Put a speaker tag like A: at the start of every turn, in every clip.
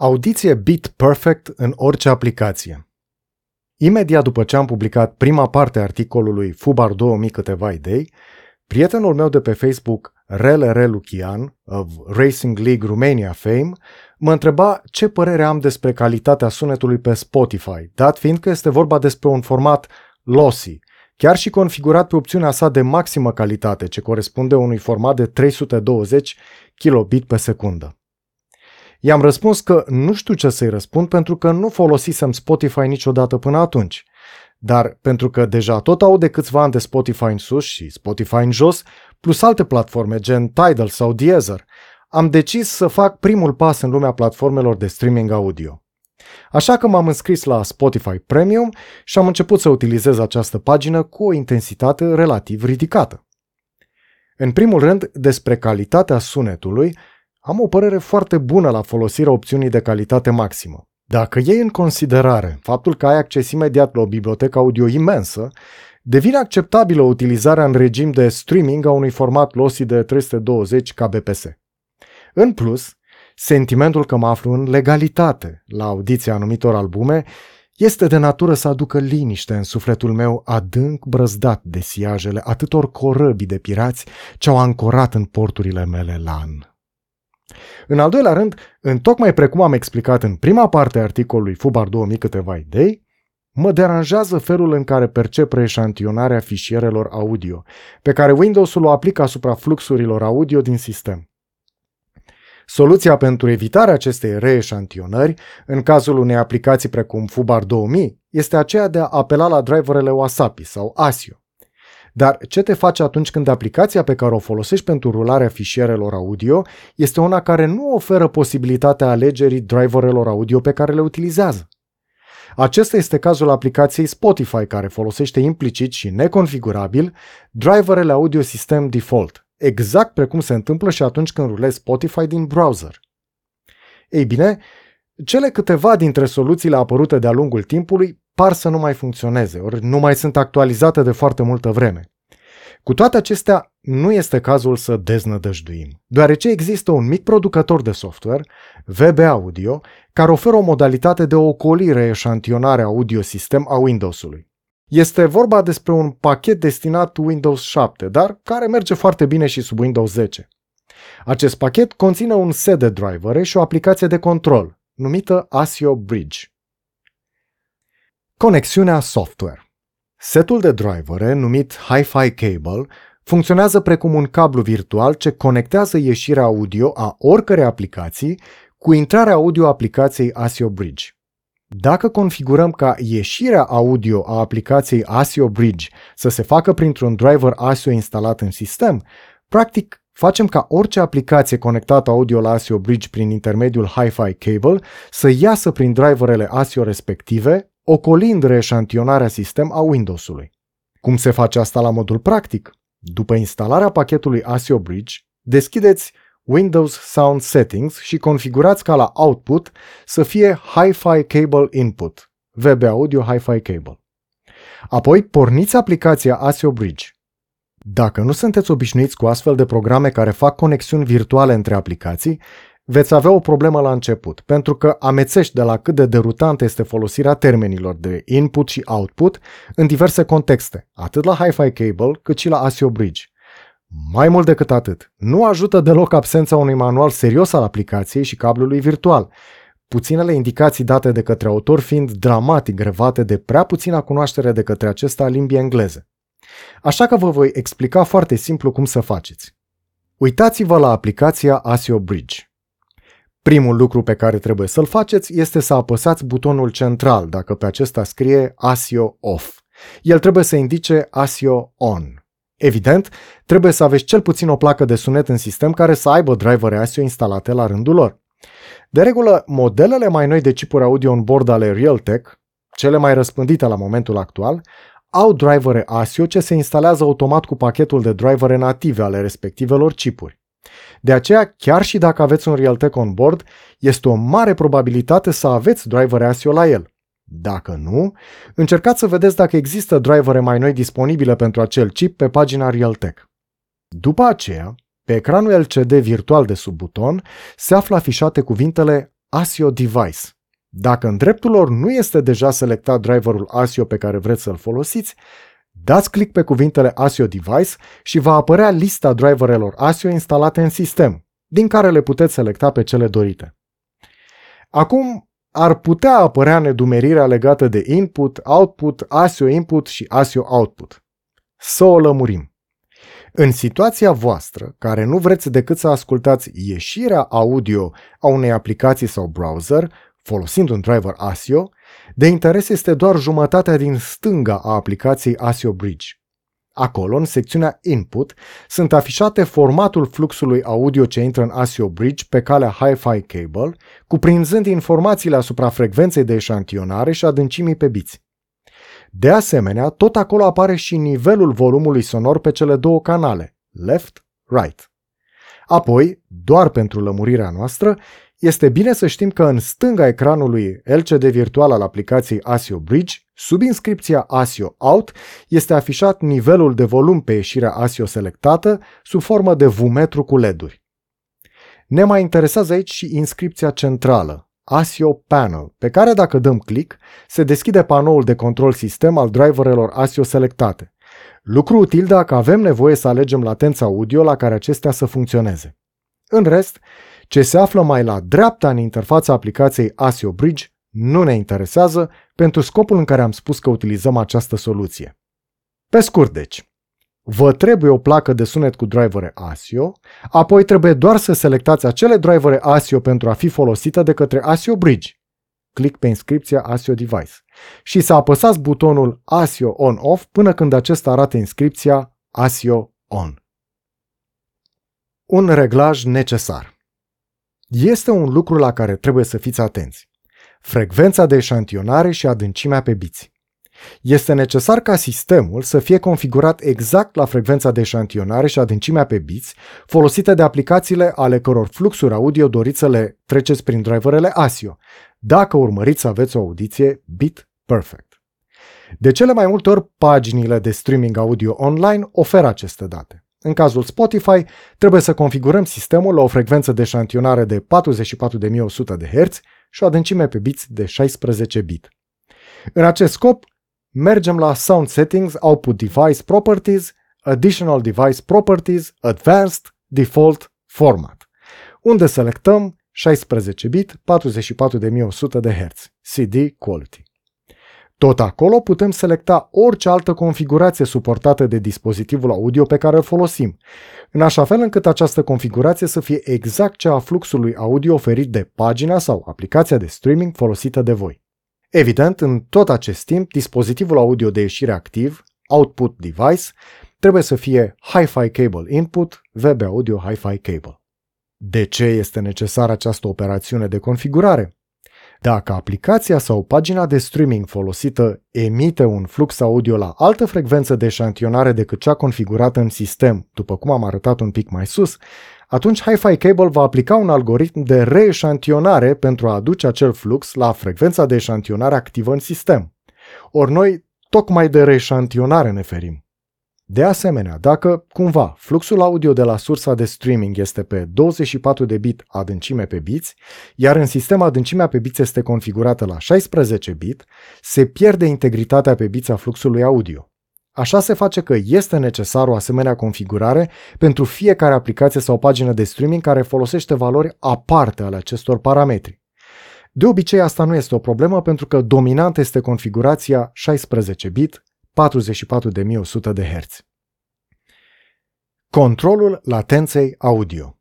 A: Audiție Beat Perfect în orice aplicație. Imediat după ce am publicat prima parte a articolului Fubar 2000 câteva idei, prietenul meu de pe Facebook, Rele Lucian, of Racing League Romania fame, mă întreba ce părere am despre calitatea sunetului pe Spotify, dat fiind că este vorba despre un format lossy, chiar și configurat pe opțiunea sa de maximă calitate, ce corespunde unui format de 320 kilobit pe secundă. I-am răspuns că nu știu ce să-i răspund pentru că nu folosisem Spotify niciodată până atunci. Dar pentru că deja tot au de câțiva ani de Spotify în sus și Spotify în jos, plus alte platforme gen Tidal sau Deezer, am decis să fac primul pas în lumea platformelor de streaming audio. Așa că m-am înscris la Spotify Premium și am început să utilizez această pagină cu o intensitate relativ ridicată. În primul rând, despre calitatea sunetului, am o părere foarte bună la folosirea opțiunii de calitate maximă. Dacă iei în considerare faptul că ai acces imediat la o bibliotecă audio imensă, devine acceptabilă utilizarea în regim de streaming a unui format lossy de 320 kbps. În plus, sentimentul că mă aflu în legalitate la audiția anumitor albume este de natură să aducă liniște în sufletul meu adânc brăzdat de siajele atâtor corăbii de pirați ce au ancorat în porturile mele LAN. În al doilea rând, în tocmai precum am explicat în prima parte a articolului Fubar 2000 câteva idei, mă deranjează felul în care percep reeșantionarea fișierelor audio, pe care Windows-ul o aplică asupra fluxurilor audio din sistem. Soluția pentru evitarea acestei reeșantionări, în cazul unei aplicații precum Fubar 2000, este aceea de a apela la driverele Wasapi sau ASIO. Dar ce te face atunci când aplicația pe care o folosești pentru rularea fișierelor audio este una care nu oferă posibilitatea alegerii driverelor audio pe care le utilizează? Acesta este cazul aplicației Spotify, care folosește implicit și neconfigurabil driverele audio system default, exact precum se întâmplă și atunci când rulezi Spotify din browser. Ei bine, cele câteva dintre soluțiile apărute de-a lungul timpului par să nu mai funcționeze, ori nu mai sunt actualizate de foarte multă vreme. Cu toate acestea, nu este cazul să deznădăjduim, deoarece există un mic producător de software, VB Audio, care oferă o modalitate de ocolire eșantionare audio sistem a Windows-ului. Este vorba despre un pachet destinat Windows 7, dar care merge foarte bine și sub Windows 10. Acest pachet conține un set de drivere și o aplicație de control, numită ASIO Bridge. Conexiunea software Setul de drivere, numit Hi-Fi Cable, funcționează precum un cablu virtual ce conectează ieșirea audio a oricărei aplicații cu intrarea audio a aplicației ASIO Bridge. Dacă configurăm ca ieșirea audio a aplicației ASIO Bridge să se facă printr-un driver ASIO instalat în sistem, practic facem ca orice aplicație conectată audio la ASIO Bridge prin intermediul Hi-Fi Cable să iasă prin driverele ASIO respective ocolind reeșantionarea sistem a Windows-ului. Cum se face asta la modul practic? După instalarea pachetului ASIO Bridge, deschideți Windows Sound Settings și configurați ca la output să fie Hi-Fi Cable Input, VB Audio Hi-Fi Cable. Apoi porniți aplicația ASIO Bridge. Dacă nu sunteți obișnuiți cu astfel de programe care fac conexiuni virtuale între aplicații, veți avea o problemă la început, pentru că amețești de la cât de derutantă este folosirea termenilor de input și output în diverse contexte, atât la Hi-Fi Cable cât și la ASIO Bridge. Mai mult decât atât, nu ajută deloc absența unui manual serios al aplicației și cablului virtual, puținele indicații date de către autor fiind dramatic grevate de prea puțină cunoaștere de către acesta a limbii engleze. Așa că vă voi explica foarte simplu cum să faceți. Uitați-vă la aplicația ASIO Bridge. Primul lucru pe care trebuie să-l faceți este să apăsați butonul central dacă pe acesta scrie ASIO OFF. El trebuie să indice ASIO ON. Evident, trebuie să aveți cel puțin o placă de sunet în sistem care să aibă drivere ASIO instalate la rândul lor. De regulă, modelele mai noi de chipuri audio on board ale Realtek, cele mai răspândite la momentul actual, au drivere ASIO ce se instalează automat cu pachetul de drivere native ale respectivelor chipuri. De aceea, chiar și dacă aveți un Realtek on board, este o mare probabilitate să aveți driver ASIO la el. Dacă nu, încercați să vedeți dacă există drivere mai noi disponibile pentru acel chip pe pagina Realtek. După aceea, pe ecranul LCD virtual de sub buton se află afișate cuvintele ASIO Device. Dacă în dreptul lor nu este deja selectat driverul ASIO pe care vreți să-l folosiți, dați click pe cuvintele ASIO Device și va apărea lista driverelor ASIO instalate în sistem, din care le puteți selecta pe cele dorite. Acum, ar putea apărea nedumerirea legată de input, output, ASIO input și ASIO output. Să o lămurim. În situația voastră, care nu vreți decât să ascultați ieșirea audio a unei aplicații sau browser, folosind un driver ASIO, de interes este doar jumătatea din stânga a aplicației ASIO Bridge. Acolo, în secțiunea Input, sunt afișate formatul fluxului audio ce intră în ASIO Bridge pe calea Hi-Fi Cable, cuprinzând informațiile asupra frecvenței de eșantionare și adâncimii pe biți. De asemenea, tot acolo apare și nivelul volumului sonor pe cele două canale, left-right. Apoi, doar pentru lămurirea noastră, este bine să știm că în stânga ecranului LCD virtual al aplicației ASIO Bridge, sub inscripția ASIO Out, este afișat nivelul de volum pe ieșirea ASIO selectată sub formă de vumetru cu LED-uri. Ne mai interesează aici și inscripția centrală, ASIO Panel, pe care dacă dăm click, se deschide panoul de control sistem al driverelor ASIO selectate. Lucru util dacă avem nevoie să alegem latența audio la care acestea să funcționeze. În rest, ce se află mai la dreapta în interfața aplicației ASIO Bridge nu ne interesează pentru scopul în care am spus că utilizăm această soluție. Pe scurt, deci, vă trebuie o placă de sunet cu drivere ASIO, apoi trebuie doar să selectați acele drivere ASIO pentru a fi folosită de către ASIO Bridge. Click pe inscripția ASIO Device și să apăsați butonul ASIO On-Off până când acesta arată inscripția ASIO On. Un reglaj necesar. Este un lucru la care trebuie să fiți atenți. Frecvența de eșantionare și adâncimea pe biți. Este necesar ca sistemul să fie configurat exact la frecvența de eșantionare și adâncimea pe biți folosite de aplicațiile ale căror fluxuri audio doriți să le treceți prin driverele ASIO, dacă urmăriți să aveți o audiție bit perfect. De cele mai multe ori, paginile de streaming audio online oferă aceste date. În cazul Spotify, trebuie să configurăm sistemul la o frecvență de șantionare de 44100 de Hz și o adâncime pe bits de 16 bit. În acest scop, mergem la Sound Settings, Output Device Properties, Additional Device Properties, Advanced, Default, Format, unde selectăm 16 bit 44100 de Hz, CD Quality. Tot acolo putem selecta orice altă configurație suportată de dispozitivul audio pe care îl folosim, în așa fel încât această configurație să fie exact cea a fluxului audio oferit de pagina sau aplicația de streaming folosită de voi. Evident, în tot acest timp, dispozitivul audio de ieșire activ, Output Device, trebuie să fie Hi-Fi Cable Input, VB Audio Hi-Fi Cable. De ce este necesară această operațiune de configurare? Dacă aplicația sau pagina de streaming folosită emite un flux audio la altă frecvență de eșantionare decât cea configurată în sistem, după cum am arătat un pic mai sus, atunci Hi-Fi Cable va aplica un algoritm de reeșantionare pentru a aduce acel flux la frecvența de eșantionare activă în sistem. Ori noi tocmai de reeșantionare ne ferim. De asemenea, dacă cumva fluxul audio de la sursa de streaming este pe 24 de bit adâncime pe biți, iar în sistem adâncimea pe biți este configurată la 16 bit, se pierde integritatea pe biți a fluxului audio. Așa se face că este necesar o asemenea configurare pentru fiecare aplicație sau pagină de streaming care folosește valori aparte ale acestor parametri. De obicei asta nu este o problemă pentru că dominant este configurația 16 bit 44.100 de Hz. Controlul latenței audio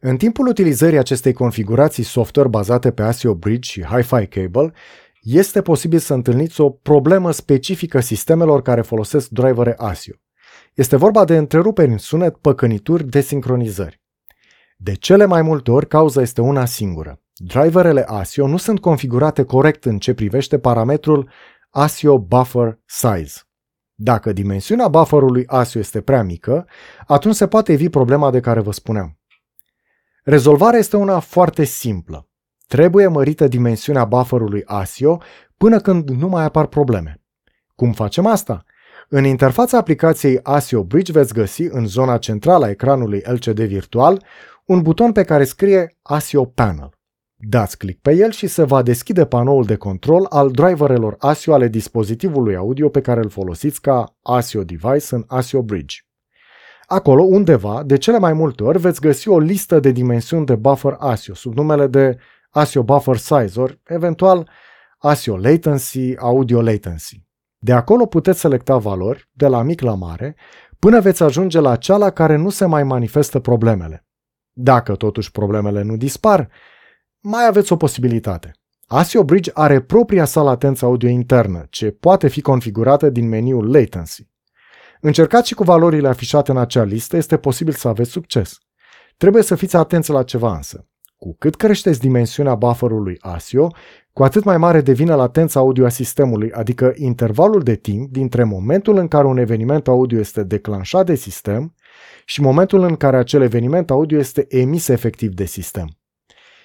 A: În timpul utilizării acestei configurații software bazate pe ASIO Bridge și Hi-Fi Cable, este posibil să întâlniți o problemă specifică sistemelor care folosesc drivere ASIO. Este vorba de întreruperi în sunet, păcănituri, desincronizări. De cele mai multe ori, cauza este una singură. Driverele ASIO nu sunt configurate corect în ce privește parametrul ASIO Buffer Size. Dacă dimensiunea bufferului ASIO este prea mică, atunci se poate evi problema de care vă spuneam. Rezolvarea este una foarte simplă. Trebuie mărită dimensiunea bufferului ASIO până când nu mai apar probleme. Cum facem asta? În interfața aplicației ASIO Bridge veți găsi în zona centrală a ecranului LCD virtual un buton pe care scrie ASIO Panel. Dați click pe el și se va deschide panoul de control al driverelor ASIO ale dispozitivului audio pe care îl folosiți ca ASIO device în ASIO Bridge. Acolo, undeva, de cele mai multe ori, veți găsi o listă de dimensiuni de buffer ASIO sub numele de ASIO Buffer Size ori, eventual, ASIO Latency, Audio Latency. De acolo puteți selecta valori, de la mic la mare, până veți ajunge la cea la care nu se mai manifestă problemele. Dacă totuși problemele nu dispar, mai aveți o posibilitate. ASIO Bridge are propria sa latență audio internă, ce poate fi configurată din meniul Latency. Încercați și cu valorile afișate în acea listă, este posibil să aveți succes. Trebuie să fiți atenți la ceva însă. Cu cât creșteți dimensiunea bufferului ASIO, cu atât mai mare devine latența audio a sistemului, adică intervalul de timp dintre momentul în care un eveniment audio este declanșat de sistem și momentul în care acel eveniment audio este emis efectiv de sistem.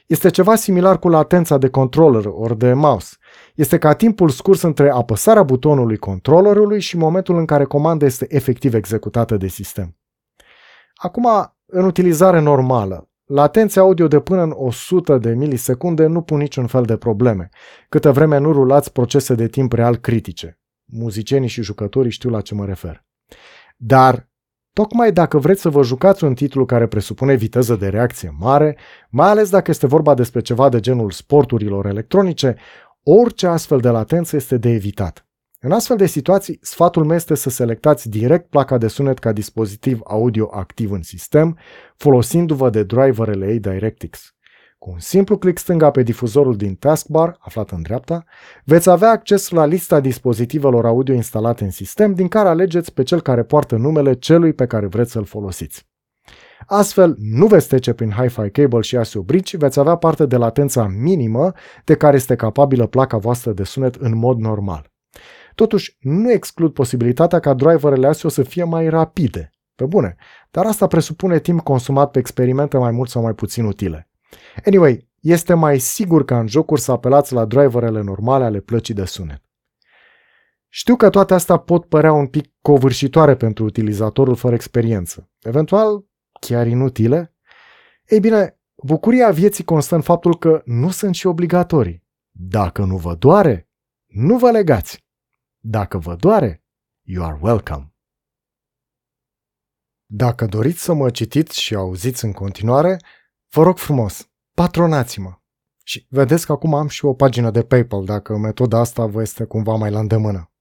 A: Este ceva similar cu latența de controller ori de mouse. Este ca timpul scurs între apăsarea butonului controllerului și momentul în care comanda este efectiv executată de sistem. Acum, în utilizare normală, Latențe audio de până în 100 de milisecunde nu pun niciun fel de probleme, câtă vreme nu rulați procese de timp real critice. Muzicienii și jucătorii știu la ce mă refer. Dar, tocmai dacă vreți să vă jucați un titlu care presupune viteză de reacție mare, mai ales dacă este vorba despre ceva de genul sporturilor electronice, orice astfel de latență este de evitat. În astfel de situații, sfatul meu este să selectați direct placa de sunet ca dispozitiv audio activ în sistem, folosindu-vă de driverele ei DirectX. Cu un simplu click stânga pe difuzorul din taskbar, aflat în dreapta, veți avea acces la lista dispozitivelor audio instalate în sistem, din care alegeți pe cel care poartă numele celui pe care vreți să-l folosiți. Astfel, nu veți trece prin Hi-Fi Cable și ASIO Bridge, veți avea parte de latența minimă de care este capabilă placa voastră de sunet în mod normal. Totuși, nu exclud posibilitatea ca driverele ASIO să fie mai rapide. Pe bune, dar asta presupune timp consumat pe experimente mai mult sau mai puțin utile. Anyway, este mai sigur ca în jocuri să apelați la driverele normale ale plăcii de sunet. Știu că toate astea pot părea un pic covârșitoare pentru utilizatorul fără experiență, eventual chiar inutile. Ei bine, bucuria vieții constă în faptul că nu sunt și obligatorii. Dacă nu vă doare, nu vă legați. Dacă vă doare, you are welcome. Dacă doriți să mă citiți și auziți în continuare, vă rog frumos, patronați-mă. Și vedeți că acum am și o pagină de PayPal dacă metoda asta vă este cumva mai la îndemână.